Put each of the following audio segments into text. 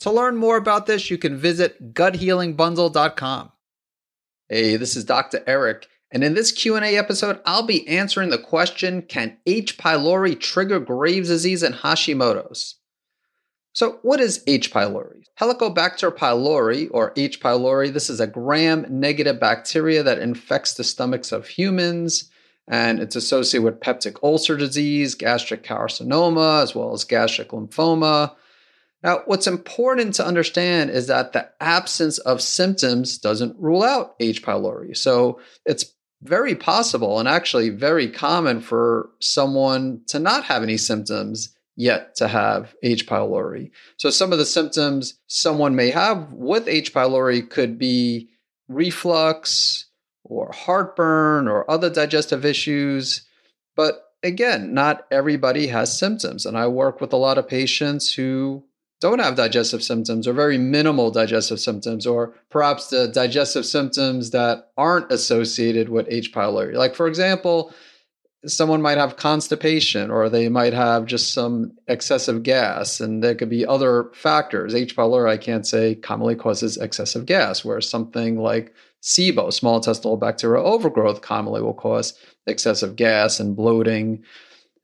To learn more about this, you can visit guthealingbundle.com. Hey, this is Dr. Eric, and in this Q&A episode, I'll be answering the question, can H. pylori trigger Graves' disease and Hashimoto's? So, what is H. pylori? Helicobacter pylori, or H. pylori, this is a gram-negative bacteria that infects the stomachs of humans, and it's associated with peptic ulcer disease, gastric carcinoma, as well as gastric lymphoma, now, what's important to understand is that the absence of symptoms doesn't rule out H. pylori. So it's very possible and actually very common for someone to not have any symptoms yet to have H. pylori. So some of the symptoms someone may have with H. pylori could be reflux or heartburn or other digestive issues. But again, not everybody has symptoms. And I work with a lot of patients who don't have digestive symptoms or very minimal digestive symptoms, or perhaps the digestive symptoms that aren't associated with H. pylori. Like, for example, someone might have constipation or they might have just some excessive gas, and there could be other factors. H. pylori, I can't say, commonly causes excessive gas, whereas something like SIBO, small intestinal bacterial overgrowth, commonly will cause excessive gas and bloating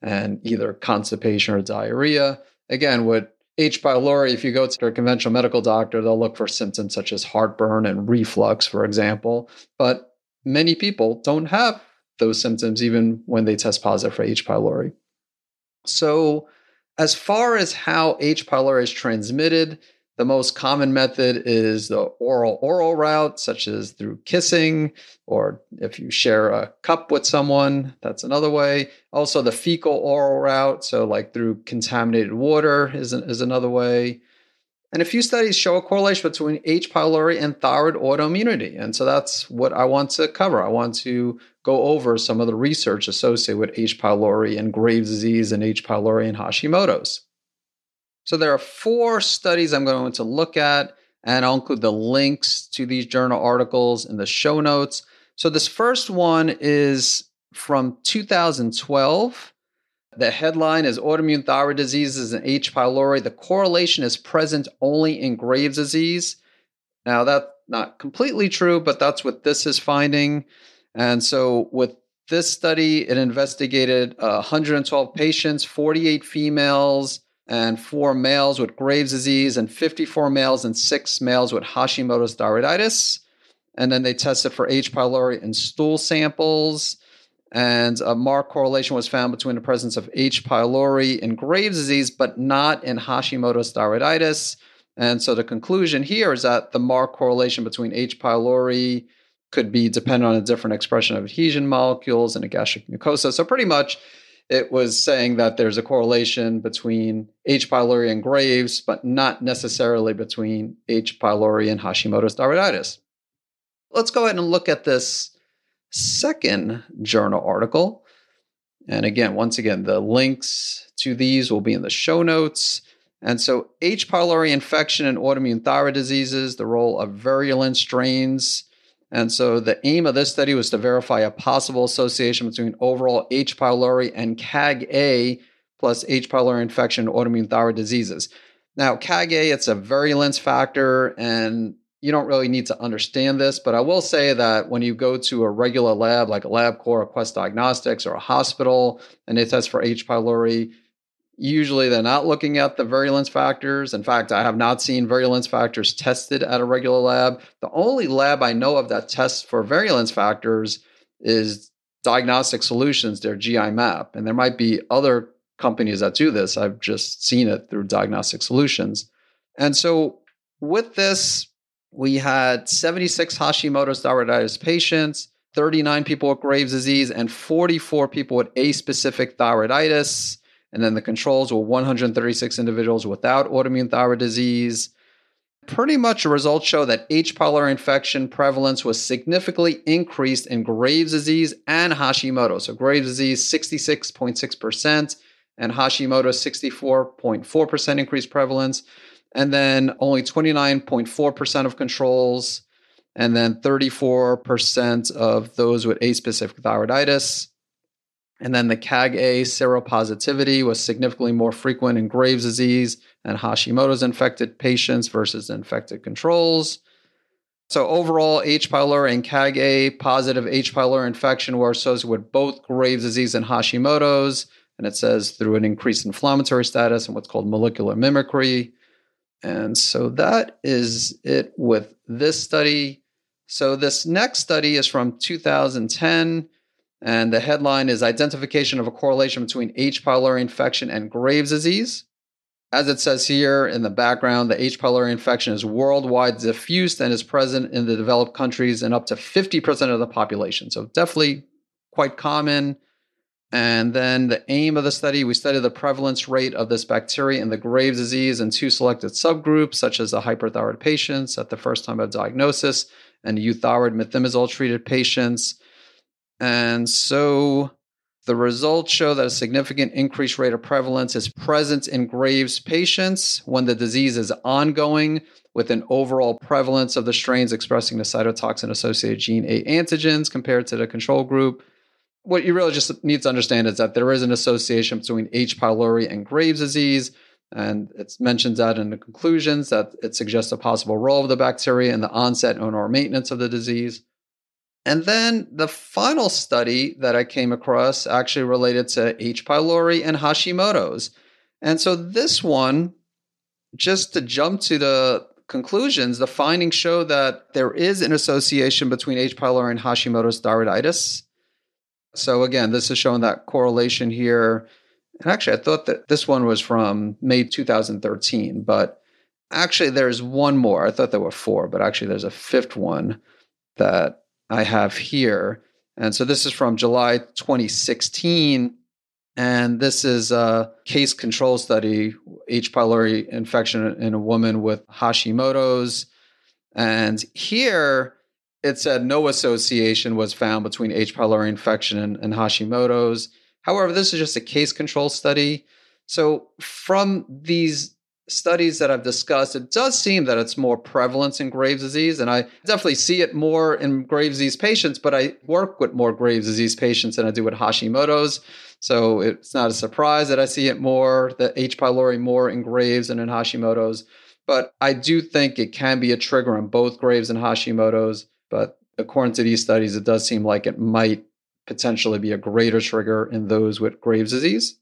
and either constipation or diarrhea. Again, what H. pylori, if you go to a conventional medical doctor, they'll look for symptoms such as heartburn and reflux, for example. But many people don't have those symptoms even when they test positive for H. pylori. So, as far as how H. pylori is transmitted, the most common method is the oral oral route, such as through kissing, or if you share a cup with someone, that's another way. Also, the fecal oral route, so like through contaminated water, is, is another way. And a few studies show a correlation between H. pylori and thyroid autoimmunity. And so that's what I want to cover. I want to go over some of the research associated with H. pylori and Graves' disease and H. pylori and Hashimoto's. So there are four studies I'm going to look at, and I'll include the links to these journal articles in the show notes. So this first one is from 2012. The headline is Autoimmune Thyroid Diseases and H. pylori. The correlation is present only in Graves' disease. Now, that's not completely true, but that's what this is finding. And so, with this study, it investigated uh, 112 patients, 48 females, and four males with Graves' disease, and 54 males and six males with Hashimoto's thyroiditis. And then they tested for H. pylori in stool samples. And a marked correlation was found between the presence of H. pylori in Graves' disease, but not in Hashimoto's thyroiditis. And so the conclusion here is that the marked correlation between H. pylori could be dependent on a different expression of adhesion molecules in a gastric mucosa. So pretty much it was saying that there's a correlation between H. pylori and Graves, but not necessarily between H. pylori and Hashimoto's thyroiditis. Let's go ahead and look at this second journal article. And again, once again, the links to these will be in the show notes. And so, H. pylori infection and autoimmune thyroid diseases, the role of virulent strains and so the aim of this study was to verify a possible association between overall H. pylori and CAG-A plus H. pylori infection autoimmune thyroid diseases. Now, CAG-A, it's a virulence factor, and you don't really need to understand this, but I will say that when you go to a regular lab like a LabCorp or Quest Diagnostics or a hospital and they test for H. pylori, Usually they're not looking at the virulence factors. In fact, I have not seen virulence factors tested at a regular lab. The only lab I know of that tests for virulence factors is Diagnostic Solutions, their GI map. And there might be other companies that do this. I've just seen it through Diagnostic Solutions. And so with this, we had 76 Hashimoto's thyroiditis patients, 39 people with Graves' disease, and 44 people with aspecific thyroiditis. And then the controls were 136 individuals without autoimmune thyroid disease. pretty much the results show that H. pylori infection prevalence was significantly increased in Graves' disease and Hashimoto. So Graves' disease 66.6% and Hashimoto 64.4% increased prevalence. And then only 29.4% of controls, and then 34% of those with aspecific thyroiditis. And then the CAG-A seropositivity was significantly more frequent in Graves' disease and Hashimoto's infected patients versus infected controls. So overall, H. pylori and CAG-A positive H. pylori infection were associated with both Graves' disease and Hashimoto's, and it says through an increased inflammatory status and what's called molecular mimicry. And so that is it with this study. So this next study is from 2010 and the headline is Identification of a Correlation Between H. pylori Infection and Graves' Disease. As it says here in the background, the H. pylori infection is worldwide diffused and is present in the developed countries in up to 50% of the population. So, definitely quite common. And then the aim of the study, we studied the prevalence rate of this bacteria in the Graves' disease in two selected subgroups, such as the hyperthyroid patients at the first time of diagnosis and euthyroid methimazole treated patients. And so the results show that a significant increased rate of prevalence is present in Graves patients when the disease is ongoing, with an overall prevalence of the strains expressing the cytotoxin associated gene A antigens compared to the control group. What you really just need to understand is that there is an association between H. pylori and Graves' disease. And it mentions that in the conclusions that it suggests a possible role of the bacteria in the onset and or maintenance of the disease. And then the final study that I came across actually related to H. pylori and Hashimoto's. And so this one, just to jump to the conclusions, the findings show that there is an association between H. pylori and Hashimoto's thyroiditis. So again, this is showing that correlation here. And actually, I thought that this one was from May 2013, but actually, there's one more. I thought there were four, but actually, there's a fifth one that I have here. And so this is from July 2016. And this is a case control study, H. pylori infection in a woman with Hashimoto's. And here it said no association was found between H. pylori infection and, and Hashimoto's. However, this is just a case control study. So from these studies that I've discussed, it does seem that it's more prevalent in Graves' disease. And I definitely see it more in Graves' disease patients, but I work with more Graves' disease patients than I do with Hashimoto's. So it's not a surprise that I see it more, the H. pylori more in Graves and in Hashimoto's. But I do think it can be a trigger in both Graves and Hashimoto's. But according to these studies, it does seem like it might potentially be a greater trigger in those with Graves' disease.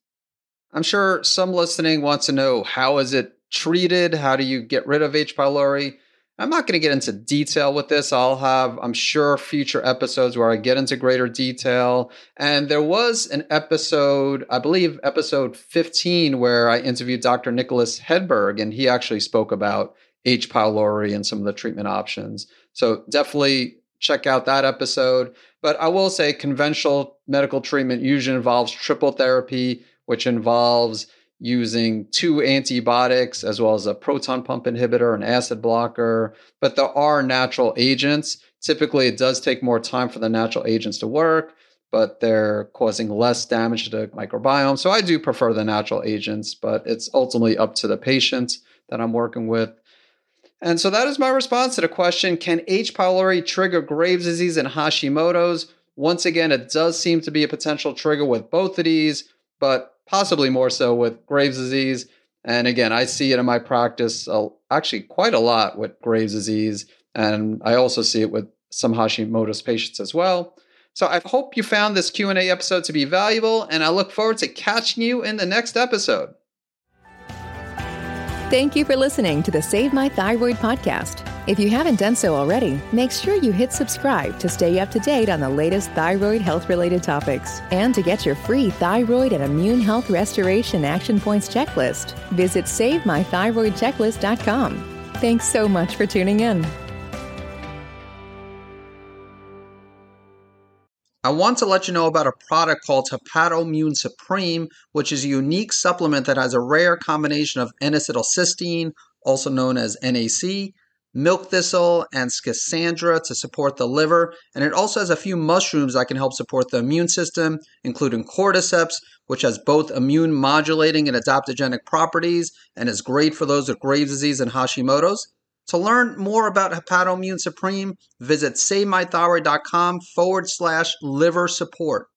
I'm sure some listening wants to know how is it treated? How do you get rid of H. pylori? I'm not going to get into detail with this. I'll have, I'm sure, future episodes where I get into greater detail. And there was an episode, I believe, episode 15, where I interviewed Dr. Nicholas Hedberg, and he actually spoke about H. pylori and some of the treatment options. So definitely check out that episode. But I will say conventional medical treatment usually involves triple therapy, which involves using two antibiotics as well as a proton pump inhibitor, an acid blocker. But there are natural agents. Typically, it does take more time for the natural agents to work, but they're causing less damage to the microbiome. So I do prefer the natural agents, but it's ultimately up to the patient that I'm working with. And so that is my response to the question Can H. pylori trigger Graves' disease and Hashimoto's? Once again, it does seem to be a potential trigger with both of these, but possibly more so with Graves' disease. And again, I see it in my practice uh, actually quite a lot with Graves' disease. And I also see it with some Hashimoto's patients as well. So I hope you found this Q&A episode to be valuable and I look forward to catching you in the next episode. Thank you for listening to the Save My Thyroid podcast. If you haven't done so already, make sure you hit subscribe to stay up to date on the latest thyroid health related topics. And to get your free thyroid and immune health restoration action points checklist, visit SaveMyThyroidChecklist.com. Thanks so much for tuning in. I want to let you know about a product called Hepatoimmune Supreme, which is a unique supplement that has a rare combination of N-acetylcysteine, also known as NAC, milk thistle, and schisandra to support the liver. And it also has a few mushrooms that can help support the immune system, including cordyceps, which has both immune modulating and adaptogenic properties and is great for those with Graves' disease and Hashimoto's. To learn more about Hepatoimmune Supreme, visit SaveMyThyroid.com forward slash liver support.